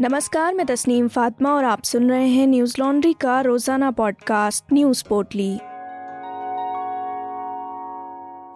नमस्कार, मैं तस्नीम फातिमा और आप सुन रहे हैं न्यूज़ लॉन्ड्री का रोज़ाना पॉडकास्ट, न्यूज़ पोर्टली।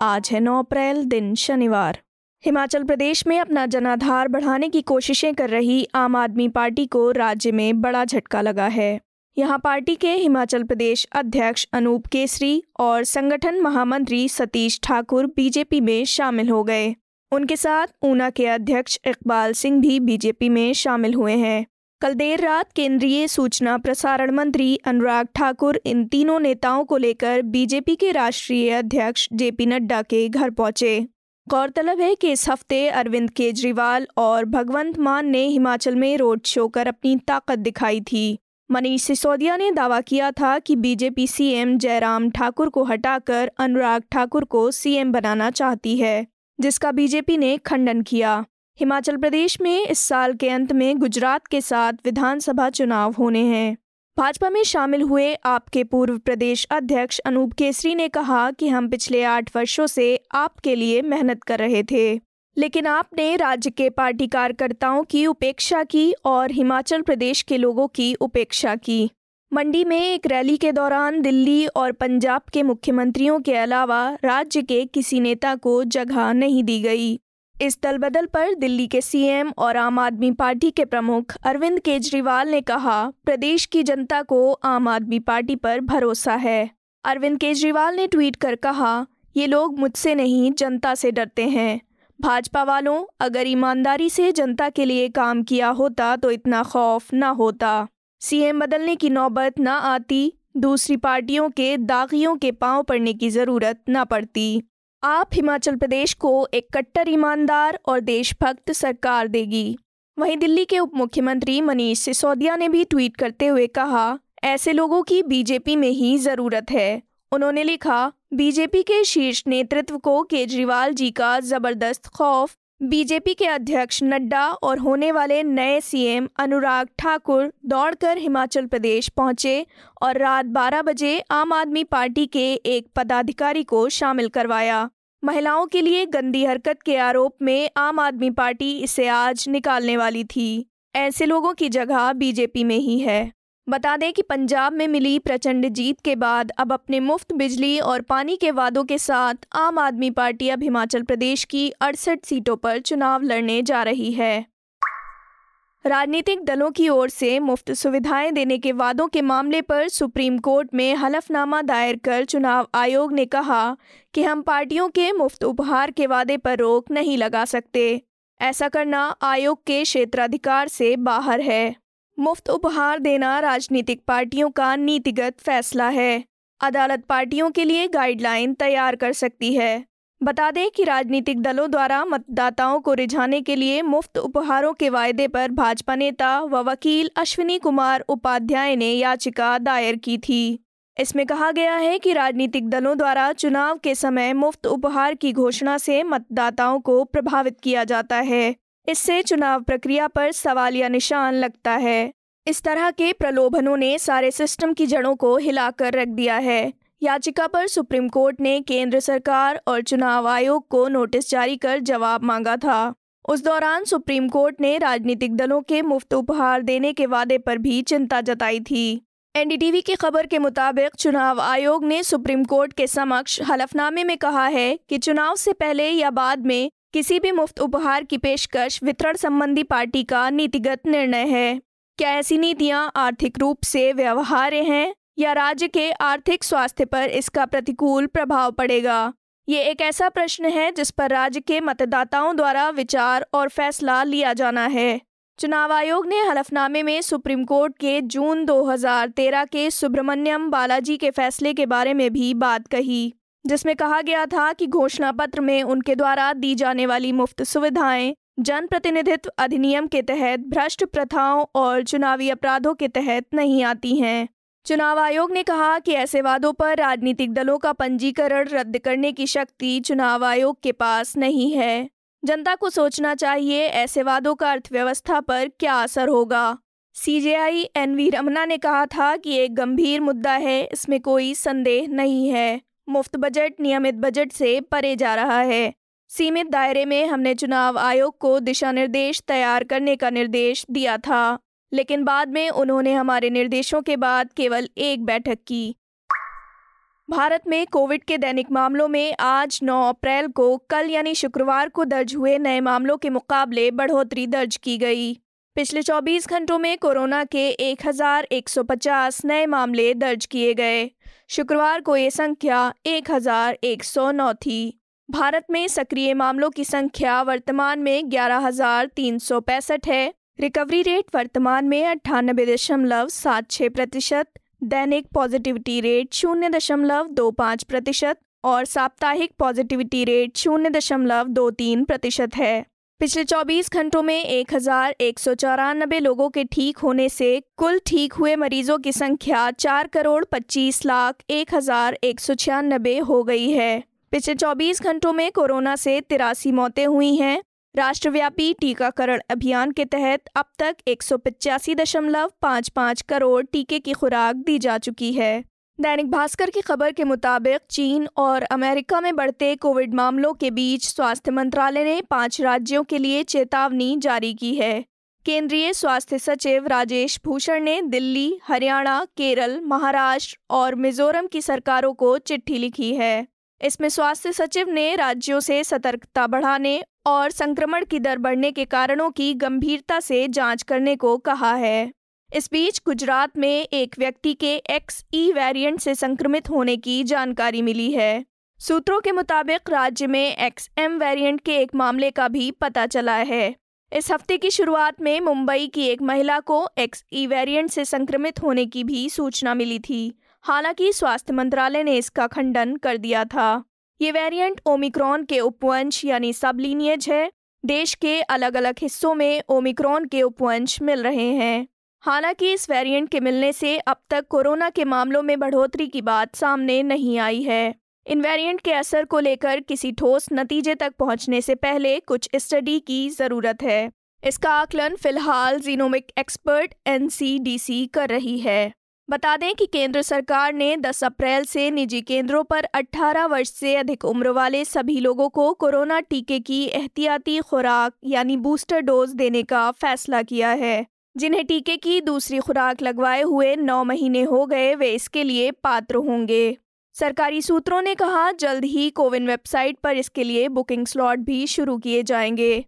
आज है 9 अप्रैल, दिन शनिवार। हिमाचल प्रदेश में अपना जनाधार बढ़ाने की कोशिशें कर रही आम आदमी पार्टी को राज्य में बड़ा झटका लगा है। यहाँ पार्टी के हिमाचल प्रदेश अध्यक्ष अनूप केसरी और संगठन महामंत्री सतीश ठाकुर बीजेपी में शामिल हो गए। उनके साथ ऊना के अध्यक्ष इकबाल सिंह भी बीजेपी में शामिल हुए हैं। कल देर रात केंद्रीय सूचना प्रसारण मंत्री अनुराग ठाकुर इन तीनों नेताओं को लेकर बीजेपी के राष्ट्रीय अध्यक्ष जेपी नड्डा के घर पहुँचे। गौरतलब है कि इस हफ़्ते अरविंद केजरीवाल और भगवंत मान ने हिमाचल में रोड शो कर अपनी ताकत दिखाई थी। मनीष सिसोदिया ने दावा किया था कि बीजेपी सीएम जयराम ठाकुर को हटाकर अनुराग ठाकुर को सीएम बनाना चाहती है। जिसका बीजेपी ने खंडन किया। हिमाचल प्रदेश में इस साल के अंत में गुजरात के साथ विधानसभा चुनाव होने हैं। भाजपा में शामिल हुए आपके पूर्व प्रदेश अध्यक्ष अनूप केसरी ने कहा कि हम पिछले आठ वर्षों से आपके लिए मेहनत कर रहे थे, लेकिन आपने राज्य के पार्टी कार्यकर्ताओं की उपेक्षा की और हिमाचल प्रदेश के लोगों की उपेक्षा की। मंडी में एक रैली के दौरान दिल्ली और पंजाब के मुख्यमंत्रियों के अलावा राज्य के किसी नेता को जगह नहीं दी गई। इस दल बदल पर दिल्ली के सीएम और आम आदमी पार्टी के प्रमुख अरविंद केजरीवाल ने कहा, प्रदेश की जनता को आम आदमी पार्टी पर भरोसा है। अरविंद केजरीवाल ने ट्वीट कर कहा, ये लोग मुझसे नहीं, जनता से डरते हैं। भाजपा वालों, अगर ईमानदारी से जनता के लिए काम किया होता तो इतना खौफ न होता। सीएम बदलने की नौबत न आती, दूसरी पार्टियों के दागियों के पाँव पड़ने की ज़रूरत न पड़ती। आप हिमाचल प्रदेश को एक कट्टर ईमानदार और देशभक्त सरकार देगी। वहीं दिल्ली के उप मुख्यमंत्री मनीष सिसोदिया ने भी ट्वीट करते हुए कहा, ऐसे लोगों की बीजेपी में ही ज़रूरत है। उन्होंने लिखा, बीजेपी के शीर्ष नेतृत्व को केजरीवाल जी का ज़बरदस्त खौफ बीजेपी के अध्यक्ष नड्डा और होने वाले नए सीएम अनुराग ठाकुर दौड़कर हिमाचल प्रदेश पहुँचे और रात 12 बजे आम आदमी पार्टी के एक पदाधिकारी को शामिल करवाया। महिलाओं के लिए गंदी हरकत के आरोप में आम आदमी पार्टी इसे आज निकालने वाली थी। ऐसे लोगों की जगह बीजेपी में ही है। बता दें कि पंजाब में मिली प्रचंड जीत के बाद अब अपने मुफ़्त बिजली और पानी के वादों के साथ आम आदमी पार्टी अब हिमाचल प्रदेश की अड़सठ सीटों पर चुनाव लड़ने जा रही है। राजनीतिक दलों की ओर से मुफ़्त सुविधाएँ देने के वादों के मामले पर सुप्रीम कोर्ट में हलफनामा दायर कर चुनाव आयोग ने कहा कि हम पार्टियों के मुफ़्त उपहार के वादे पर रोक नहीं लगा सकते। ऐसा करना आयोग के क्षेत्राधिकार से बाहर है। मुफ़्त उपहार देना राजनीतिक पार्टियों का नीतिगत फैसला है। अदालत पार्टियों के लिए गाइडलाइन तैयार कर सकती है। बता दें कि राजनीतिक दलों द्वारा मतदाताओं को रिझाने के लिए मुफ़्त उपहारों के वायदे पर भाजपा नेता व वकील अश्विनी कुमार उपाध्याय ने याचिका दायर की थी। इसमें कहा गया है कि राजनीतिक दलों द्वारा चुनाव के समय मुफ़्त उपहार की घोषणा से मतदाताओं को प्रभावित किया जाता है। इससे चुनाव प्रक्रिया पर सवालिया निशान लगता है। इस तरह के प्रलोभनों ने सारे सिस्टम की जड़ों को हिलाकर रख दिया है। याचिका पर सुप्रीम कोर्ट ने केंद्र सरकार और चुनाव आयोग को नोटिस जारी कर जवाब मांगा था। उस दौरान सुप्रीम कोर्ट ने राजनीतिक दलों के मुफ़्त उपहार देने के वादे पर भी चिंता जताई थी। एनडीटीवी की खबर के मुताबिक चुनाव आयोग ने सुप्रीम कोर्ट के समक्ष हलफनामे में कहा है कि चुनाव से पहले या बाद में किसी भी मुफ़्त उपहार की पेशकश वितरण संबंधी पार्टी का नीतिगत निर्णय है। क्या ऐसी नीतियाँ आर्थिक रूप से व्यवहार्य हैं या राज्य के आर्थिक स्वास्थ्य पर इसका प्रतिकूल प्रभाव पड़ेगा? ये एक ऐसा प्रश्न है जिस पर राज्य के मतदाताओं द्वारा विचार और फैसला लिया जाना है। चुनाव आयोग ने हलफनामे में सुप्रीम कोर्ट के जून 2013 के सुब्रमण्यम बालाजी के फैसले के बारे में भी बात कही। जिसमें कहा गया था कि घोषणा पत्र में उनके द्वारा दी जाने वाली मुफ़्त सुविधाएँ जन प्रतिनिधित्व अधिनियम के तहत भ्रष्ट प्रथाओं और चुनावी अपराधों के तहत नहीं आती हैं। चुनाव आयोग ने कहा कि ऐसे वादों पर राजनीतिक दलों का पंजीकरण रद्द करने की शक्ति चुनाव आयोग के पास नहीं है। जनता को सोचना चाहिए ऐसे वादों का अर्थव्यवस्था पर क्या असर होगा। सीजेआई एन वी रमना ने कहा था कि एक गंभीर मुद्दा है, इसमें कोई संदेह नहीं है। मुफ़्त बजट, नियमित बजट से परे जा रहा है। सीमित दायरे में हमने चुनाव आयोग को दिशा निर्देश तैयार करने का निर्देश दिया था, लेकिन बाद में उन्होंने हमारे निर्देशों के बाद केवल एक बैठक की। भारत में कोविड के दैनिक मामलों में आज 9 अप्रैल को कल यानी शुक्रवार को दर्ज हुए नए मामलों के मुकाबले बढ़ोतरी दर्ज की गई। पिछले 24 घंटों में कोरोना के 1150 नए मामले दर्ज किए गए। शुक्रवार को ये संख्या 1109 थी। भारत में सक्रिय मामलों की संख्या वर्तमान में ग्यारह है। रिकवरी रेट वर्तमान में अट्ठानबे दशमलव सात छः प्रतिशत, दैनिक पॉजिटिविटी रेट शून्य दशमलव दो पाँच प्रतिशत और साप्ताहिक पॉजिटिविटी रेट शून्य दशमलव दो तीन प्रतिशत है। पिछले 24 घंटों में एक हज़ार एक सौ चौरानबे लोगों के ठीक होने से कुल ठीक हुए मरीजों की संख्या चार करोड़ पच्चीस लाख एक हज़ार एक सौ छियानबे हो गई है। पिछले 24 घंटों में कोरोना से तिरासी मौतें हुई हैं। राष्ट्रव्यापी टीकाकरण अभियान के तहत अब तक एक करोड़ टीके की खुराक दी जा चुकी है। दैनिक भास्कर की खबर के मुताबिक चीन और अमेरिका में बढ़ते कोविड मामलों के बीच स्वास्थ्य मंत्रालय ने पाँच राज्यों के लिए चेतावनी जारी की है। केंद्रीय स्वास्थ्य सचिव राजेश भूषण ने दिल्ली, हरियाणा, केरल, महाराष्ट्र और मिजोरम की सरकारों को चिट्ठी लिखी है। इसमें स्वास्थ्य सचिव ने राज्यों से सतर्कता बढ़ाने और संक्रमण की दर बढ़ने के कारणों की गंभीरता से जाँच करने को कहा है। इस बीच गुजरात में एक व्यक्ति के एक्स ई वेरिएंट से संक्रमित होने की जानकारी मिली है। सूत्रों के मुताबिक राज्य में एक्स एम वेरिएंट के एक मामले का भी पता चला है। इस हफ़्ते की शुरुआत में मुंबई की एक महिला को एक्स ई वेरिएंट से संक्रमित होने की भी सूचना मिली थी। हालाँकि स्वास्थ्य मंत्रालय ने इसका खंडन कर दिया था। ये वेरिएंट ओमिक्रॉन के उपवंश यानी सबलीनियज है। देश के अलग अलग हिस्सों में ओमिक्रॉन के उपवंश मिल रहे हैं। हालाँकि इस वेरिएंट के मिलने से अब तक कोरोना के मामलों में बढ़ोतरी की बात सामने नहीं आई है। इन वेरिएंट के असर को लेकर किसी ठोस नतीजे तक पहुँचने से पहले कुछ स्टडी की ज़रूरत है। इसका आकलन फ़िलहाल जीनोमिक एक्सपर्ट एनसीडीसी कर रही है। बता दें कि केंद्र सरकार ने 10 अप्रैल से निजी केंद्रों पर 18 वर्ष से अधिक उम्र वाले सभी लोगों को कोरोना टीके की एहतियाती खुराक यानी बूस्टर डोज देने का फैसला किया है। जिन्हें टीके की दूसरी खुराक लगवाए हुए नौ महीने हो गए, वे इसके लिए पात्र होंगे। सरकारी सूत्रों ने कहा, जल्द ही कोविन वेबसाइट पर इसके लिए बुकिंग स्लॉट भी शुरू किए जाएँगे।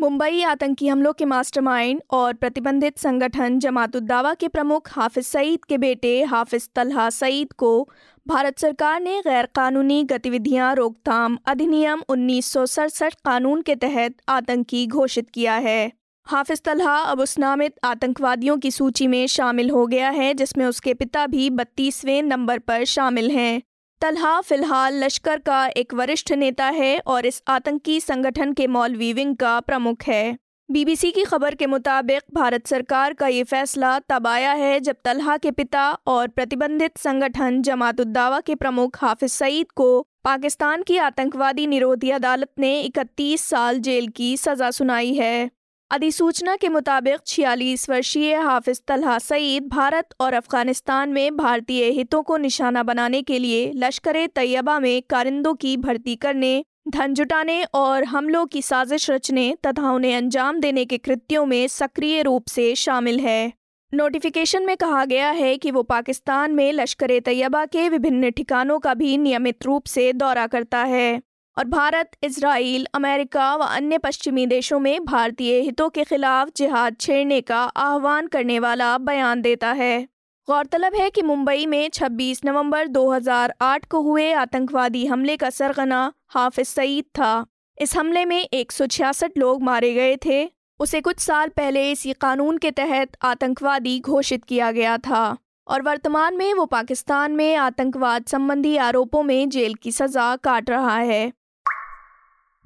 मुंबई आतंकी हमलों के मास्टरमाइंड और प्रतिबंधित संगठन जमातुद्दावा के प्रमुख हाफिज सईद के बेटे हाफिज तलहा सईद को भारत सरकार ने गैरकानूनी गतिविधियाँ रोकथाम अधिनियम उन्नीस सौ सड़सठ कानून के तहत आतंकी घोषित किया है। हाफिज तलहा अब उस नामित आतंकवादियों की सूची में शामिल हो गया है, जिसमें उसके पिता भी बत्तीसवें नंबर पर शामिल हैं। तलहा फ़िलहाल लश्कर का एक वरिष्ठ नेता है और इस आतंकी संगठन के मौलवी विंग का प्रमुख है। बीबीसी की खबर के मुताबिक भारत सरकार का ये फैसला तब आया है जब तलहा के पिता और प्रतिबंधित संगठन जमातुद्दावा के प्रमुख हाफिज सईद को पाकिस्तान की आतंकवादी निरोधी अदालत ने 31 साल जेल की सजा सुनाई है। अधिसूचना के मुताबिक छियालीस वर्षीय हाफिज तलहा सईद भारत और अफ़गानिस्तान में भारतीय हितों को निशाना बनाने के लिए लश्कर तैयबा में कारिंदों की भर्ती करने, धन जुटाने और हमलों की साजिश रचने तथा उन्हें अंजाम देने के कृत्यों में सक्रिय रूप से शामिल है। नोटिफिकेशन में कहा गया है कि वो पाकिस्तान में लश्कर तैयबा के विभिन्न ठिकानों का भी नियमित रूप से दौरा करता है। और भारत इसराइल अमेरिका व अन्य पश्चिमी देशों में भारतीय हितों के खिलाफ जिहाद छेड़ने का आह्वान करने वाला बयान देता है। गौरतलब है कि मुंबई में 26 नवंबर 2008 को हुए आतंकवादी हमले का सरगना हाफिज सईद था। इस हमले में एक सौ छियासठ लोग मारे गए थे। उसे कुछ साल पहले इसी कानून के तहत आतंकवादी घोषित किया गया था और वर्तमान में वो पाकिस्तान में आतंकवाद संबंधी आरोपों में जेल की सज़ा काट रहा है।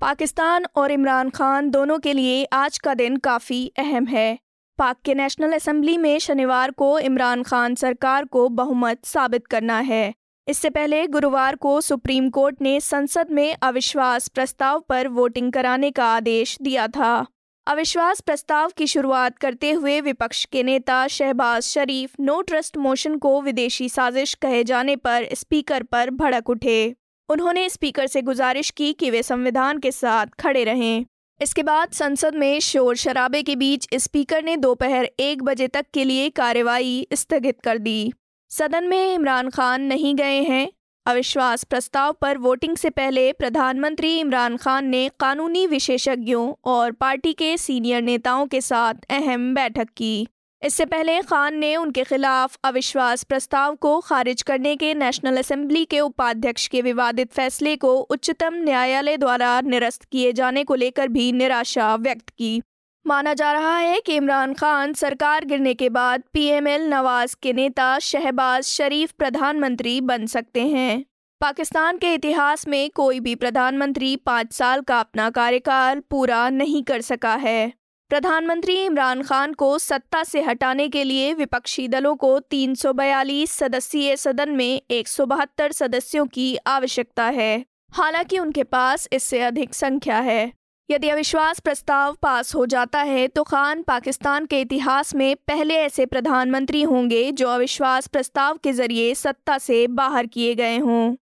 पाकिस्तान और इमरान खान दोनों के लिए आज का दिन काफ़ी अहम है। पाक के नेशनल असम्बली में शनिवार को इमरान खान सरकार को बहुमत साबित करना है। इससे पहले गुरुवार को सुप्रीम कोर्ट ने संसद में अविश्वास प्रस्ताव पर वोटिंग कराने का आदेश दिया था। अविश्वास प्रस्ताव की शुरुआत करते हुए विपक्ष के नेता Shahbaz Sharif no trust motion को विदेशी साजिश कहे जाने पर स्पीकर पर भड़क उठे। उन्होंने स्पीकर से गुजारिश की कि वे संविधान के साथ खड़े रहें। इसके बाद संसद में शोर शराबे के बीच स्पीकर ने दोपहर एक बजे तक के लिए कार्यवाही स्थगित कर दी। सदन में इमरान खान नहीं गए हैं। अविश्वास प्रस्ताव पर वोटिंग से पहले प्रधानमंत्री इमरान खान ने कानूनी विशेषज्ञों और पार्टी के सीनियर नेताओं के साथ अहम बैठक की। इससे पहले खान ने उनके खिलाफ अविश्वास प्रस्ताव को खारिज करने के नेशनल असेंबली के उपाध्यक्ष के विवादित फैसले को उच्चतम न्यायालय द्वारा निरस्त किए जाने को लेकर भी निराशा व्यक्त की। माना जा रहा है कि इमरान खान सरकार गिरने के बाद पीएमएल नवाज़ के नेता शहबाज शरीफ प्रधानमंत्री बन सकते हैं। पाकिस्तान के इतिहास में कोई भी प्रधानमंत्री पाँच साल का अपना कार्यकाल पूरा नहीं कर सका है। प्रधानमंत्री इमरान खान को सत्ता से हटाने के लिए विपक्षी दलों को 342 सदस्यीय सदन में एक सौ बहत्तर सदस्यों की आवश्यकता है। हालाँकि उनके पास इससे अधिक संख्या है। यदि अविश्वास प्रस्ताव पास हो जाता है तो खान पाकिस्तान के इतिहास में पहले ऐसे प्रधानमंत्री होंगे जो अविश्वास प्रस्ताव के ज़रिए सत्ता से बाहर किए गए हों।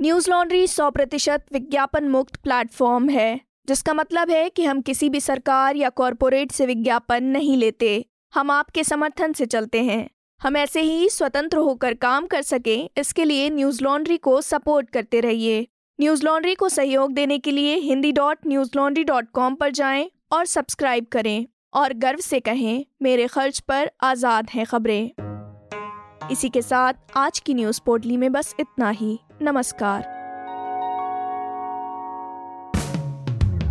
न्यूज़ लॉन्ड्री सौ प्रतिशत विज्ञापन मुक्त प्लेटफॉर्म है। जिसका मतलब है कि हम किसी भी सरकार या कॉरपोरेट से विज्ञापन नहीं लेते। हम आपके समर्थन से चलते हैं। हम ऐसे ही स्वतंत्र होकर काम कर सकें, इसके लिए न्यूज़ लॉन्ड्री को सपोर्ट करते रहिए। न्यूज़ लॉन्ड्री को सहयोग देने के लिए Hindi dot news laundry dot com पर जाएँ और सब्सक्राइब करें। और गर्व से कहें, मेरे खर्च पर आज़ाद हैं खबरें। इसी के साथ आज की न्यूज़ पोर्टली में बस इतना ही। नमस्कार।